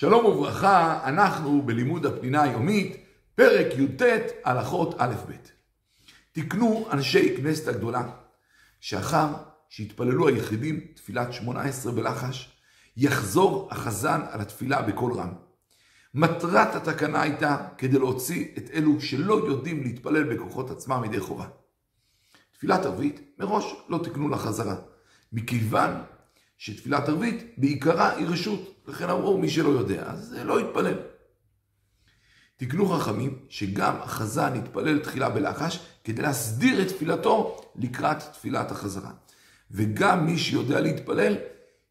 שלום וברכה, אנחנו בלימוד הפנינה היומית, פרק י"ט, הלכות א'-ב'. תקנו אנשי כנסת הגדולה, שאחר שהתפללו היחידים תפילת שמונה עשרה בלחש, יחזור החזן על התפילה בקול רם. מטרת התקנה הייתה כדי להוציא את אלו שלא יודעים להתפלל בכוחות עצמם מדי חובה. תפילת ערבית מראש לא תקנו לה חזרה, מכיוון שתפילת ערבית בעיקרה היא רשות, לכן אמרו מי שלא יודע, אז לא יתפלל. תקנו חכמים שגם החזן יתפלל תחילה בלחש כדי להסדיר את תפילתו לקראת תפילת החזרה. וגם מי שיודע להתפלל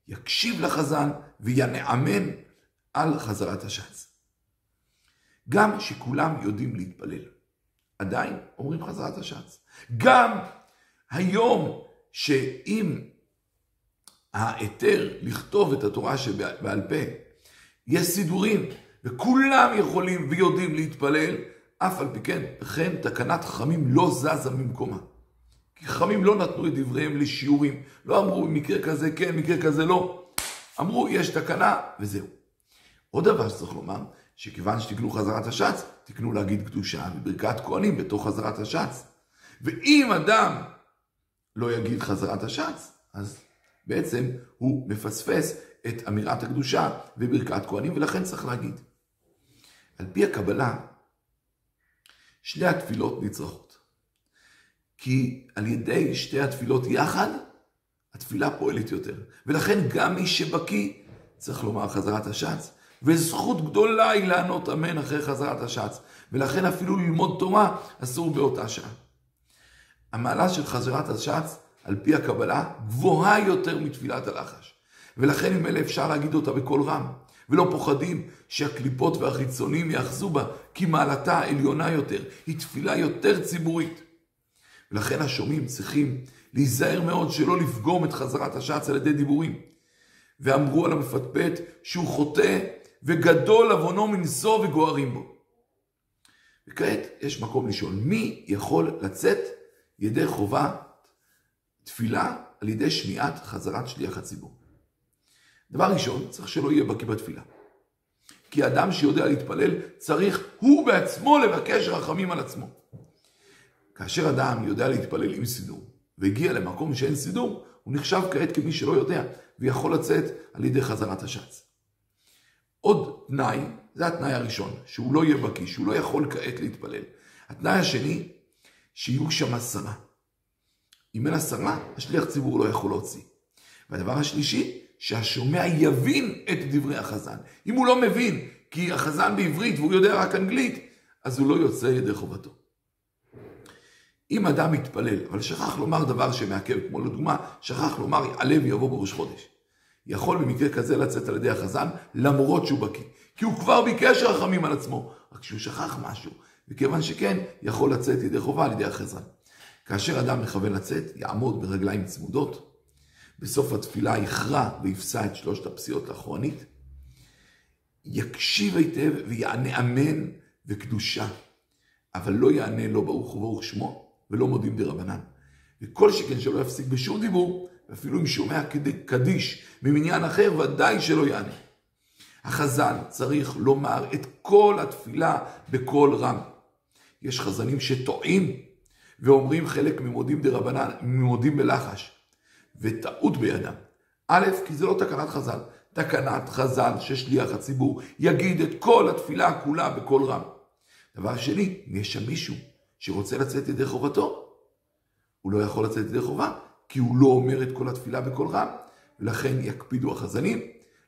יקשיב לחזן וינעמן על חזרת השץ. גם שכולם יודעים להתפלל. עדיין אומרים חזרת השץ. גם היום שאם ההיתר לכתוב את התורה שבעל פה, יש סידורים, וכולם יכולים ויודעים להתפלל, אף על פי כן, וכן תקנת חכמים לא זזה ממקומה. כי חכמים לא נתנו את דבריהם לשיעורים, לא אמרו מקרה כזה כן, מקרה כזה לא. אמרו יש תקנה וזהו. עוד דבר שצריך לומר, שכיוון שתקנו חזרת השץ, תקנו להגיד קדושה וברכת כהנים בתוך חזרת השץ. ואם אדם לא יגיד חזרת השץ, אז בעצם הוא מפספס את אמירת הקדושה וברכת כהנים, ולכן צריך להגיד. על פי הקבלה, שני התפילות נצרכות. כי על ידי שתי התפילות יחד, התפילה פועלת יותר. ולכן גם מי שבקיא צריך לומר חזרת השץ, וזכות גדולה היא לענות אמן אחרי חזרת השץ. ולכן אפילו ללמוד תורה אסור באותה שעה. המעלה של חזרת השץ על פי הקבלה, גבוהה יותר מתפילת הלחש. ולכן עם אלה אפשר להגיד אותה בקול רם, ולא פוחדים שהקליפות והחיצונים יאחזו בה, כי מעלתה עליונה יותר, היא תפילה יותר ציבורית. ולכן השומעים צריכים להיזהר מאוד שלא לפגום את חזרת השץ על ידי דיבורים. ואמרו על המפטפט שהוא חוטא וגדול עוונו מנשוא וגוערים בו. וכעת יש מקום לשאול, מי יכול לצאת ידי חובה תפילה על ידי שמיעת חזרת שליח הציבור. דבר ראשון, צריך שלא יהיה בקיא בתפילה. כי אדם שיודע להתפלל צריך הוא בעצמו לבקש רחמים על עצמו. כאשר אדם יודע להתפלל עם סידור, והגיע למקום שאין סידור, הוא נחשב כעת כמי שלא יודע, ויכול לצאת על ידי חזרת השץ. עוד תנאי, זה התנאי הראשון, שהוא לא יהיה בקיא, שהוא לא יכול כעת להתפלל. התנאי השני, שיהיו שם עשרה. אם אין עשרה, השליח ציבור לא יכול להוציא. והדבר השלישי, שהשומע יבין את דברי החזן. אם הוא לא מבין, כי החזן בעברית והוא יודע רק אנגלית, אז הוא לא יוצא ידי חובתו. אם אדם מתפלל, אבל שכח לומר דבר שמעכב, כמו לדוגמה, שכח לומר יעלה ויבוא בראש חודש. יכול במקרה כזה לצאת על ידי החזן, למרות שהוא בקיא. כי הוא כבר ביקש רחמים על עצמו, רק שהוא שכח משהו. וכיוון שכן, יכול לצאת ידי חובה על ידי החזן. כאשר אדם מכוון לצאת, יעמוד ברגליים צמודות, בסוף התפילה יכרע ויפסע את שלושת הפסיעות לאחורנית, יקשיב היטב ויענה אמן וקדושה, אבל לא יענה לא ברוך וברוך שמו ולא מודים דרבנן. וכל שכן שלא יפסיק בשום דיבור, ואפילו אם שומע קדיש ממניין אחר, ודאי שלא יענה. החזן צריך לומר את כל התפילה בקול רם. יש חזנים שטועים ואומרים חלק ממודים דרבנן, ממודים בלחש, וטעות בידם. א', כי זה לא תקנת חז"ל, תקנת חז"ל ששליח הציבור יגיד את כל התפילה כולה בקול רם. דבר שני, אם יש שם מישהו שרוצה לצאת ידי חובתו, הוא לא יכול לצאת ידי חובה, כי הוא לא אומר את כל התפילה בקול רם, ולכן יקפידו החזנים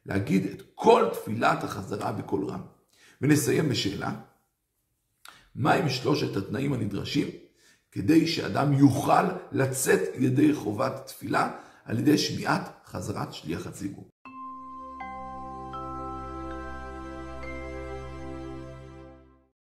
להגיד את כל תפילת החזרה בקול רם. ונסיים בשאלה, מהם שלושת התנאים הנדרשים כדי שאדם יוכל לצאת ידי חובת תפילה על ידי שמיעת חזרת שליח הציבור.